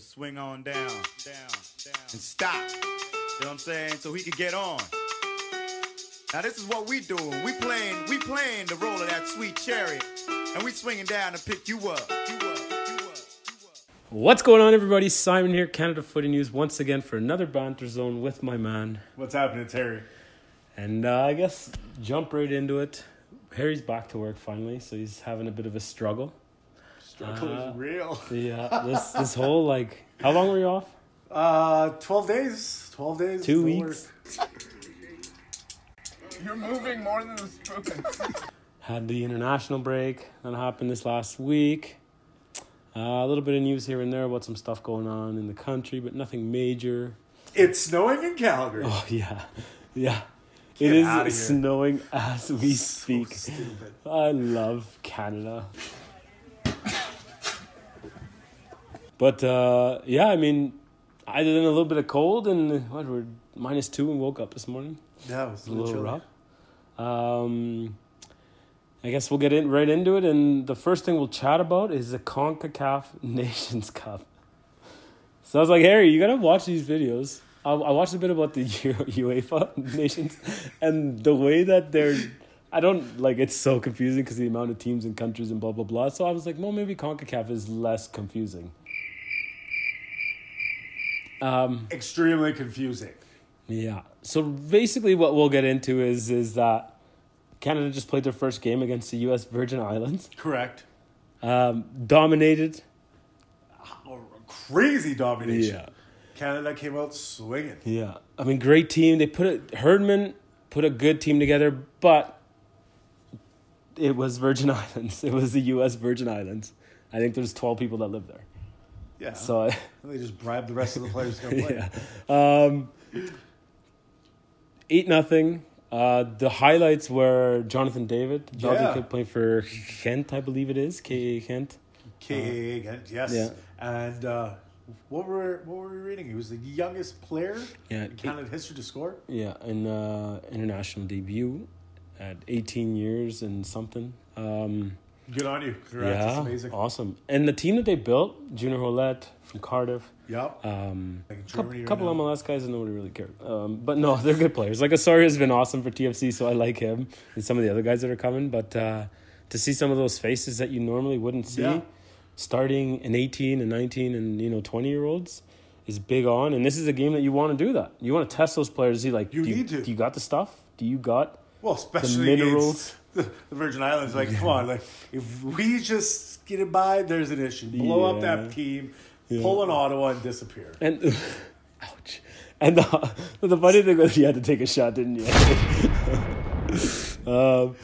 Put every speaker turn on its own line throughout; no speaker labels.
to swing on down, down, down, and stop. You know what I'm saying? So he could get on. Now this is what we doing. We playing, we playing the role of that sweet chariot, and we swinging down to pick you up. You up, you up, you up.
What's going on, everybody? Simon here, Canada Footy News, once again for another banter zone with my man.
What's happening, Terry?
And uh, I guess jump right into it. Harry's back to work finally, so he's having a bit of a struggle.
Struggle
Uh,
is real.
Yeah, this this whole like, how long were you off?
Uh, twelve days. Twelve days.
Two weeks.
You're moving more than the spoon.
Had the international break that happened this last week. Uh, a little bit of news here and there about some stuff going on in the country, but nothing major.
It's snowing in Calgary.
Oh yeah, yeah.
Get
it is snowing as we speak.
Stupid.
I love Canada. But uh, yeah, I mean, other than a little bit of cold and what we're minus two and woke up this morning,
Yeah, it was
a little rough. Um, I guess we'll get in right into it, and the first thing we'll chat about is the Concacaf Nations Cup. So I was like, Harry, you gotta watch these videos. I, I watched a bit about the U- UEFA nations, and the way that they're. I don't like it's so confusing because the amount of teams and countries and blah blah blah. So I was like, well, maybe Concacaf is less confusing. Um,
Extremely confusing.
yeah. So basically, what we'll get into is is that Canada just played their first game against the U.S. Virgin Islands,
Correct.
um, dominated.
Crazy domination.
Yeah.
Canada came out swinging.
Yeah, I mean, great team. They put it. Herdman put a good team together, but it was Virgin Islands. It was the U.S. Virgin Islands. I think there's 12 people that live there.
Yeah.
So I,
they just bribed the rest of the players to come play.
yeah, um, eight nothing. Uh, the highlights were Jonathan David, Belgian
Yeah.
kid playing for Gent, I believe it is, K Gent.
KAA Gent. Yes.
Yeah.
And uh, what were what were we reading? He was the youngest player
Yeah,
in Canada history to score.
Yeah, in uh, international debut at 18 years and something. Um,
Good on you. Congrats.
Yeah,
amazing.
awesome. And the team that they built, Junior Hoilett from Cardiff,
Yep.
um,
Like
couple,
right
couple. MLS guys and nobody really cared. Um, but no, they're good players. Like Osorio has been awesome for TFC, so I like him and some of the other guys that are coming. But uh, to see some of those faces that you normally wouldn't see,
Yeah.
starting an 18 and 19 and you know 20 year olds is big on. And this is a game that you want to do that. You want to test those players. See like,
You
do
need to.
Do you got the stuff? Do you got
Well,
the
especially
minerals?
the, the Virgin Islands. Like, come on, like if we just get it by, there's an issue. Blow up that team, pull an Ottawa, and disappear.
And ouch. And the, the funny thing was you had to take a shot, didn't you? um,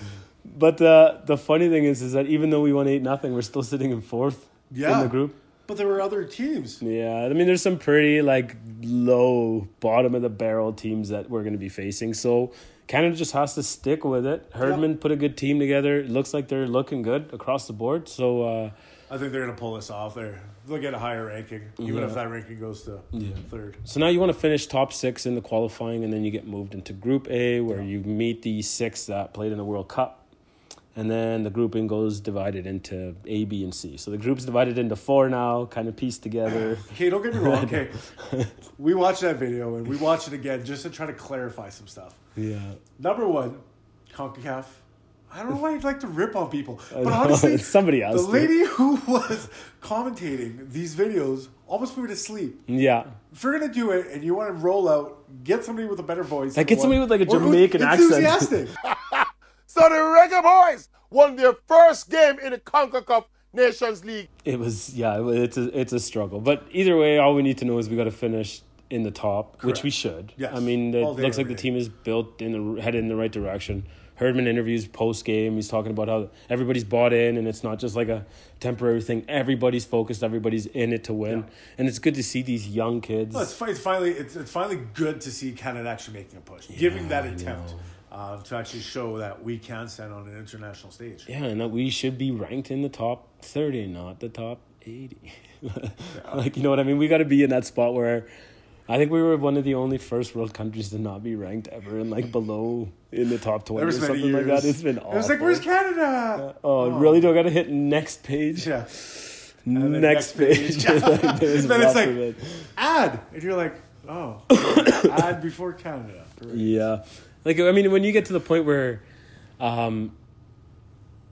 but uh, the funny thing is, is that even though we won eight nothing, we're still sitting in fourth in the group.
But there were other teams.
Yeah, I mean, there's some pretty like low bottom of the barrel teams that we're going to be facing. So Canada just has to stick with it. Herdman put a good team together. It looks like they're looking good across the board. So uh,
I think they're going to pull this off. There, they'll get a higher ranking, even
Yeah.
if that ranking goes to
Yeah.
third.
So now you want to finish top six in the qualifying, and then you get moved into Group A, where you meet the six that played in the World Cup, and then the grouping goes divided into A, B, and C. So the group's divided into four now, kind of pieced together.
Okay, don't get me wrong. Okay, we watched that video and we watched it again just to try to clarify some stuff.
Yeah,
Number one, Concacaf. I don't know why you'd like to rip on people, but honestly,
it's somebody else.
the lady who was commentating these videos almost put me to sleep.
Yeah,
If you're gonna do it and you want to roll out, get somebody with a better voice.
Like, get somebody with, like, a Jamaican accent.
enthusiastic.
So the Reggae Boys won their first game in the CONCACAF Nations League.
it was. Yeah, it's a it's a struggle. But either way, all we need to know is we got to finish in the top, which we should.
Yes.
I mean, it looks like the team is built in the headed in the right direction. Herdman interviews post game. He's talking about how everybody's bought in, and it's not just like a temporary thing. Everybody's focused. Everybody's in it to win,
Yeah.
and it's good to see these young kids.
Well, it's, it's finally it's, it's finally good to see Canada actually making a push, giving that
I
attempt uh, to actually show that we can stand on an international stage.
yeah, and that we should be ranked in the top thirty, not the top eighty. like you know what I mean? We got to be in that spot where. I think we were one of the only first world countries to not be ranked ever in like below in the top twenty
There
or
was many
something
years.
like that. It's been
It was like, where's Canada?
Oh, really? Do I got to hit next page?
Yeah. And then
next page. Like, there's
then it's like
it.
ad, and you're like, oh, ad before Canada. Great.
Yeah, like I mean, when you get to the point where, um,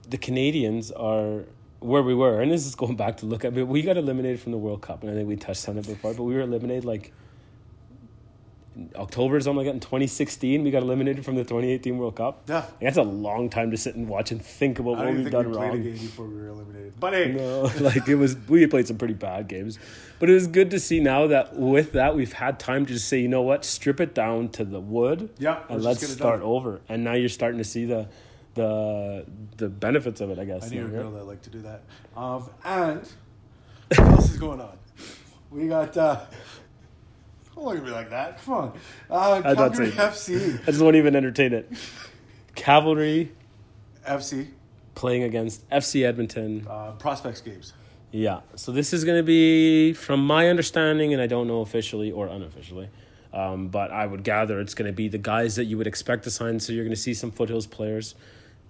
the Canadians are where we were, and this is going back to look at. We got eliminated from the World Cup, and I think we touched on it before, but we were eliminated like. October or something like that in 2016, we got eliminated from the 2018 World Cup.
Yeah.
Like, that's a long time to sit and watch and think about what we've
think we
done
played a
wrong.
game before we were eliminated. But hey,
No, like it was. We played some pretty bad games, but it was good to see now that with that we've had time to just say, you know what, strip it down to the wood,
Yeah,
and
let's
let's
just get it
start
done.
over. And now you're starting to see the, the, the benefits of it. I guess.
I knew a girl that liked to do that. Um, and what else is going on? We got. Uh, don't look at me like that. Come on. Uh,
I'm not
Calgary
saying-
FC.
I just won't even entertain it. Cavalry
FC.
playing against FC Edmonton.
Uh, prospects games.
Yeah. So this is going to be, from my understanding, and I don't know officially or unofficially, um, but I would gather it's going to be the guys that you would expect to sign. So you're going to see some Foothills players.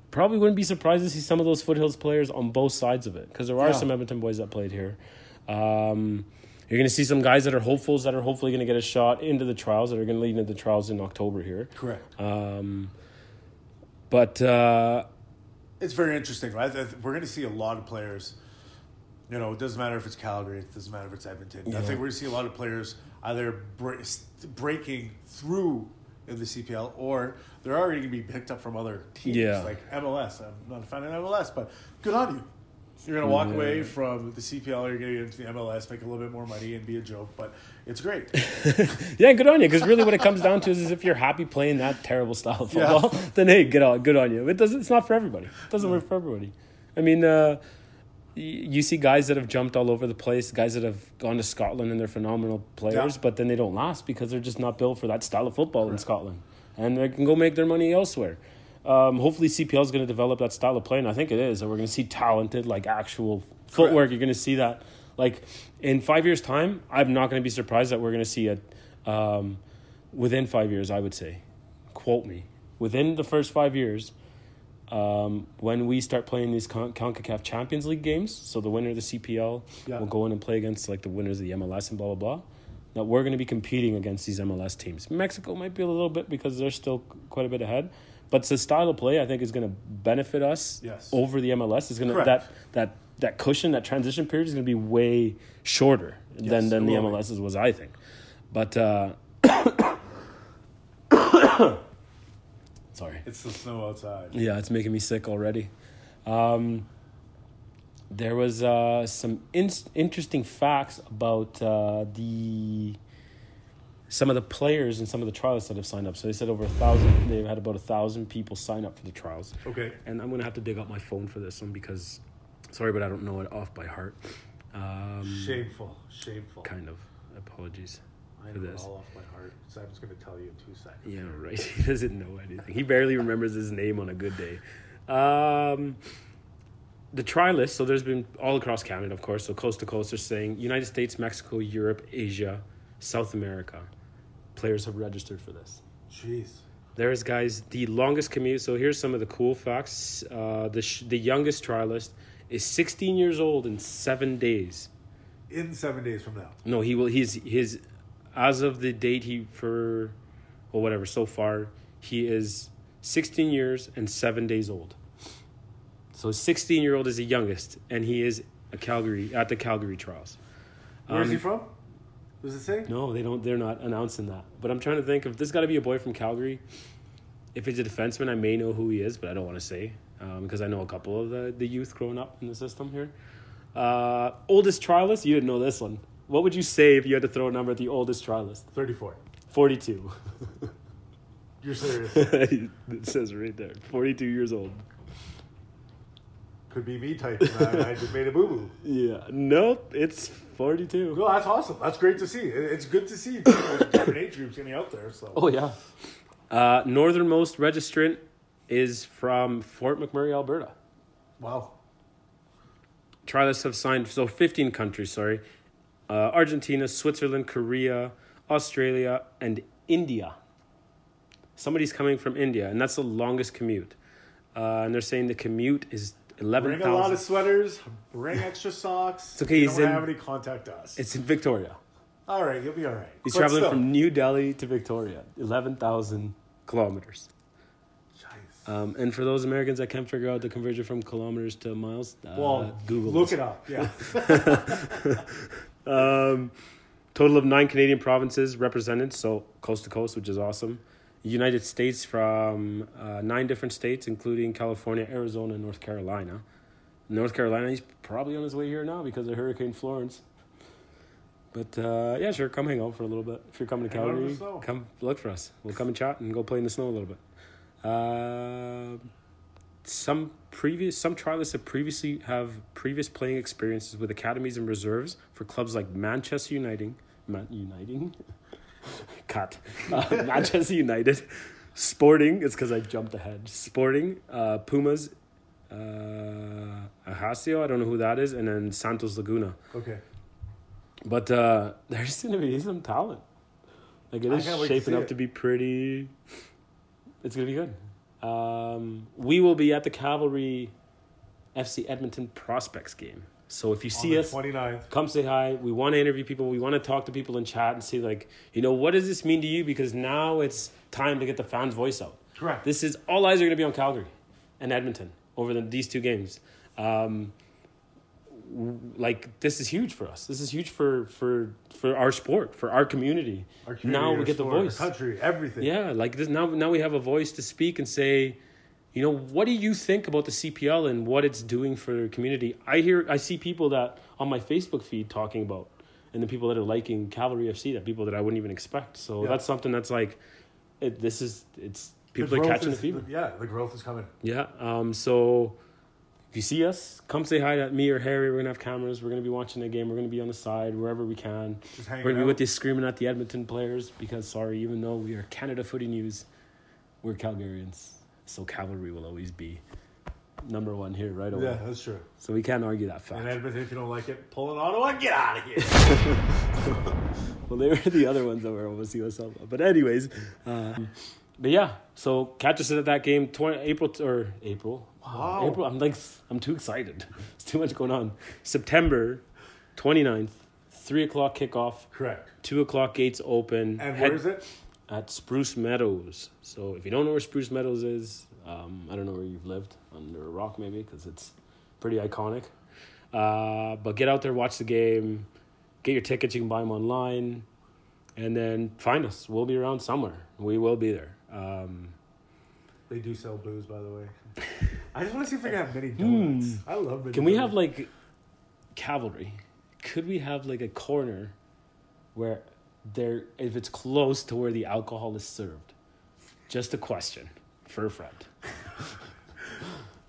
Probably wouldn't be surprised to see some of those Foothills players on both sides of it because there are
Yeah.
some Edmonton boys that played here. Um, you're going to see some guys that are hopefuls that are hopefully going to get a shot into the trials that are going to lead into the trials in October here.
Correct.
Um, but uh,
It's very interesting, right? We're going to see a lot of players. You know, it doesn't matter if it's Calgary, it doesn't matter if it's Edmonton. I think we're going to see a lot of players either bre- breaking through in the CPL or they're already going to be picked up from other teams
Yeah.
like MLS. I'm not a fan of MLS, but good on you. You're going to walk
Yeah.
away from the CPL, you're going to get into the MLS, make a little bit more money and be a joke, but it's great.
Yeah, good on you. Because really, what it comes down to is, is if you're happy playing that terrible style of
Yeah.
football, then hey, good on, good on you. It doesn't. It's not for everybody. It doesn't work for everybody. I mean, uh, y- you see guys that have jumped all over the place, guys that have gone to Scotland and they're phenomenal players,
Yeah.
but then they don't last because they're just not built for that style of football in Scotland, and they can go make their money elsewhere. Um, hopefully, CPL is going to develop that style of play, and I think it is. And we're going to see talented, like actual footwork. You're going to see that, like in five years' time. I'm not going to be surprised that we're going to see it um, within five years. I would say, quote me, within the first five years, um, when we start playing these Con- Concacaf Champions League games, so the winner of the CPL
Yeah.
will go in and play against like the winners of the MLS and blah blah blah. That we're going to be competing against these MLS teams. Mexico might be a little bit because they're still quite a bit ahead, but the style of play I think is going to benefit us
Yes.
over the MLS. Is going to that that that cushion, that transition period is going to be way shorter
Yes,
than than the
be.
MLS's was, I think. But uh, sorry.
it's the snow outside.
Yeah, it's making me sick already. Um, there was uh, some in- interesting facts about uh, the some of the players and some of the trials that have signed up. So they said over a thousand. They've had about a thousand people sign up for the trials.
Okay.
And I'm gonna have to dig up my phone for this one because, sorry, but I don't know it off by heart. Um,
Shameful. Shameful.
Kind of. Apologies
I
for
know it
this.
all off my heart. Going to tell you in two seconds.
Yeah, right. He doesn't know anything. He barely remembers his name on a good day. Um, the try list. So there's been all across Canada, of course. So coast to coast, they're saying United States, Mexico, Europe, Asia, South America. Players have registered for this.
Jeez.
There's guys the longest commute. So here's some of the cool facts. Uh, the sh- the youngest trialist is 16 years old in seven days.
In seven days from now.
No, he will. He's his as of the date he for, well, whatever. So far, he is 16 years and seven days old. So 16 year old is the youngest, and he is a Calgary at the Calgary trials.
Where is
Um,
he from? Does it say?
No, they don't. They're not announcing that. But I'm trying to think if this got to be a boy from Calgary. If he's a defenseman, I may know who he is, but I don't want to say because I know a couple of the, the youth growing up in the system here. Uh, oldest trialist, you didn't know this one. What would you say if you had to throw a number at the oldest trialist?
34.
42.
You're serious.
it says right there. 42 years old.
Could be me typing. I, I just made a boo boo.
Yeah. Nope. It's 42.
No, that's awesome. That's great to see. It's good to see different age groups getting out there. So.
Oh, yeah. Uh, northernmost registrant is from Fort McMurray, Alberta.
Wow.
Trialists have signed, so 15 countries, sorry. Uh, Argentina, Switzerland, Korea, Australia, and India. Somebody's coming from India, and that's the longest commute. Uh, and they're saying the commute is Eleven
Bring a lot of sweaters. Bring extra socks.
It's okay,
you
he's
don't
in-
have any, contact us.
It's in Victoria.
all right, you'll be all right.
He's
But
traveling
still.
from New Delhi to Victoria. Eleven thousand kilometers. Um, and for those Americans that can't figure out the conversion from kilometers to miles, uh,
well,
Google
look it up. Yeah.
Um, total of nine Canadian provinces represented, so coast to coast, which is awesome. United States from uh, nine different states, including California, Arizona, and North Carolina. North Carolina, he's probably on his way here now because of Hurricane Florence. But uh, yeah, sure, come hang out for a little bit. If you're coming to
Hang out in the
Calgary, come look for us. We'll come and chat and go play in the snow a little bit. Uh, some previous some trialists have previously have previous playing experiences with academies and reserves for clubs like Manchester Uniting, Man, Uniting, cut, uh, Manchester United, Sporting. It's because I jumped ahead. Sporting, uh, Pumas, uh, Ajaccio. I don't know who that is, and then Santos Laguna.
okay.
But uh, there's going to be some talent. Like it is
is to
shaping up
it.
to be pretty. It's going to be good. Um, we will be at the Cavalry FC Edmonton Prospects game. So if you see us,
29th.
come say hi. We want to interview people. We want to talk to people and chat and see, like, you know, what does this mean to you? Because now it's time to get the fans' voice out.
Correct.
This is all eyes are going to be on Calgary and Edmonton over the, these two games. Um, like this is huge for us. This is huge for for for our sport, for our community.
Our community,
now we get the
sport, our
voice.
country, everything.
Yeah, like this now now we have a voice to speak and say, you know, what do you think about the CPL and what it's doing for the community? I hear I see people that on my Facebook feed talking about and the people that are liking Cavalry FC, that people that I wouldn't even expect. So
Yeah.
that's something that's like it, this is it's people are catching
is-
the fever.
Yeah, the growth is coming.
Yeah. Um, so if you see us, come say hi to me or Harry. We're gonna have cameras. We're gonna be watching the game. We're gonna be on the side wherever we can.
Just
We're gonna be
out.
with you screaming at the Edmonton players because sorry, even though we are Canada Footy News, we're Calgarians. So cavalry will always be number one here right away.
Yeah, that's true.
So we can't argue that fact. And.
Edmonton, if you don't like it, pull an Ottawa, get out of here.
Well, they were the other ones that were almost USL. But anyways, um, but yeah. So catch us at that game, 20, April or April. Wow,
Wow.
April. I'm like I'm too excited. It's too much going on. September 29th, three o'clock kickoff,
Correct.
two o'clock gates open.
And
Head-
where is it?
At Spruce Meadows. So if you don't know where Spruce Meadows is, um, I don't know where you've lived under a rock maybe because it's pretty iconic. Uh, but get out there, watch the game, get your tickets. You can buy them online, and then find us. We'll be around somewhere. We will be there. Um,
They do sell booze, by the way. I just want to see if they can have mini donuts. I love mini
Hmm. can we have like cavalry? Could we have like a corner where there, if it's close to where the alcohol is served? Just a question for a friend.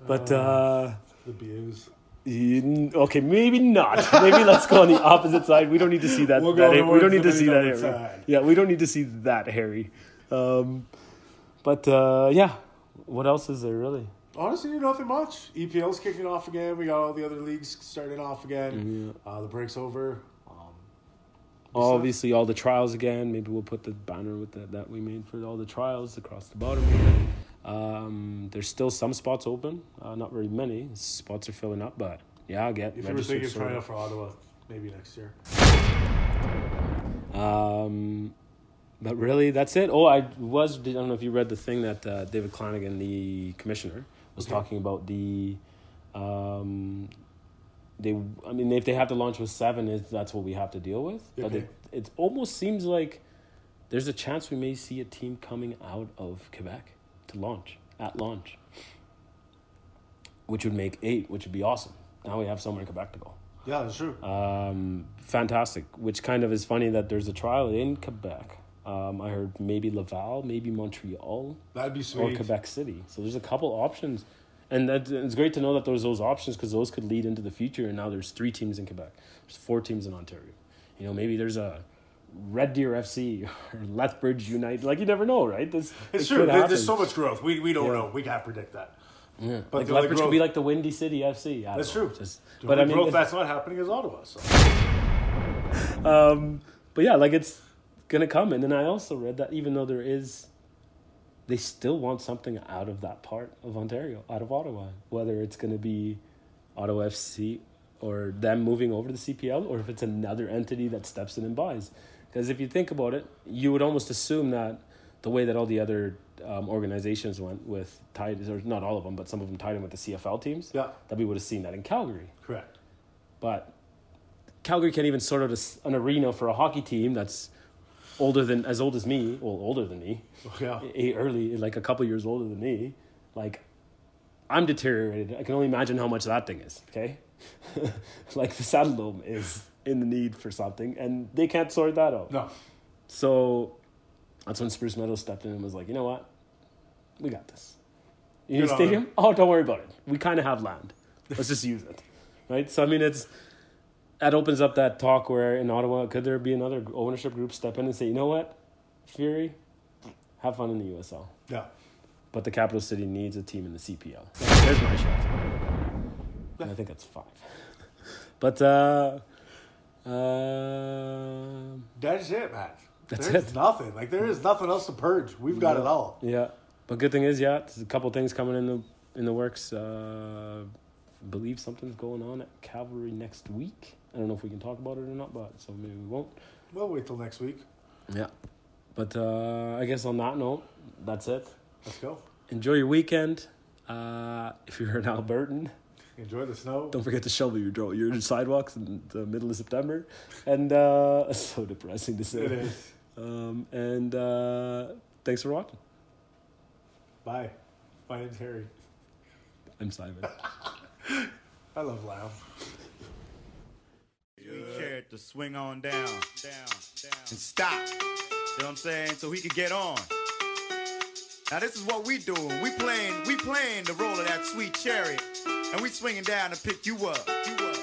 but uh,
the booze?
you- okay, maybe not. Maybe let's go on the opposite side. We don't need to see that.
We'll
that we don't need to see that. Harry.
side.
Yeah, we don't need to see that, Harry. Um, but uh, yeah, what else is there really?
Honestly, nothing much. EPL's kicking off again. We got all the other leagues starting off again. Uh, the break's over.
Obviously, all the trials again. Maybe we'll put the banner with that that we made for all the trials across the bottom. Um, there's still some spots open. Uh, not very many. Spots are filling up, but yeah, I'll get.
if you were
registered
thinking of trying out for Ottawa, maybe next year.
Um, but really, that's it. Oh, I was. I don't know if you read the thing that uh, David Clanachan, the commissioner, was
Okay.
talking about the. Um, they, I mean, if they have to launch with seven, is that's what we have to deal with. But it, it almost seems like there's a chance we may see a team coming out of Quebec to launch at launch, which would make eight, which would be awesome. Now we have somewhere in Quebec to go.
Yeah, that's true.
Um, fantastic. Which kind of is funny that there's a trial in Quebec. Um, I heard maybe Laval, maybe Montreal,
That'd be
or
sweet.
Quebec City. So there's a couple options, and that, it's great to know that there's those options because those could lead into the future. And now there's three teams in Quebec. There's four teams in Ontario. You know, maybe there's a Red Deer FC or Lethbridge United. Like you never know, right? This
It's
it
true. There- There's so much growth. We, we don't
Yeah.
know. We can't predict that.
Yeah.
But
like Lethbridge could be like the Windy City FC.
That's
know.
true.
Just, but I mean,
growth that's not happening is Ottawa. So.
um, but yeah, like it's gonna come. And then I also read that even though there is they still want something out of that part of Ontario, out of Ottawa, whether it's going to be Ottawa FC or them moving over to the CPL, or if it's another entity that steps in and buys. Because if you think about it, you would almost assume that the way that all the other um, organizations went with tied, or not all of them, but some of them tied in with the CFL teams,
Yeah.
that we would have seen that in Calgary.
Correct.
But Calgary can't even sort out a s an arena for a hockey team that's older than as old as me, well, older than me,
Yeah.
early, like a couple years older than me. Like, I'm deteriorated. I can only imagine how much that thing is. Okay, like the Saddle Dome is in the need for something, and they can't sort that out.
No.
So that's when Spruce Meadows stepped in and was like, you know what, we got this. You need a stadium? Oh, don't worry about it. We kind of have land. Let's just use it, right? So I mean, it's that opens up that talk where in Ottawa, could there be another ownership group step in and say, you know what, Fury, have fun in the USL,
Yeah.
but the capital city needs a team in the CPL. There's my shot. And I think that's five. But uh, uh,
That's it, man.
That's
There's
it.
nothing. Like there is nothing else to purge. We've got it all.
Yeah, but good thing is, yeah, there's a couple things coming in the in the works. Uh, I believe something's going on at Cavalry next week. I don't know if we can talk about it or not, but so maybe we won't.
We'll wait till next week.
Yeah, but uh, I guess on that note, that's it.
Let's go.
Enjoy your weekend. Uh, if you're an Albertan,
Enjoy the snow.
don't forget to shovel your your sidewalks in the middle of September. And uh, so depressing to say.
It is.
Um, and uh, thanks for watching.
Bye. My name's Harry.
I'm Simon.
I love Lamb.
To swing on down, down, down, and stop. You know what I'm saying? So he could get on. Now this is what we doing. We playing, we playing the role of that sweet chariot, and we swinging down to pick you up. You up.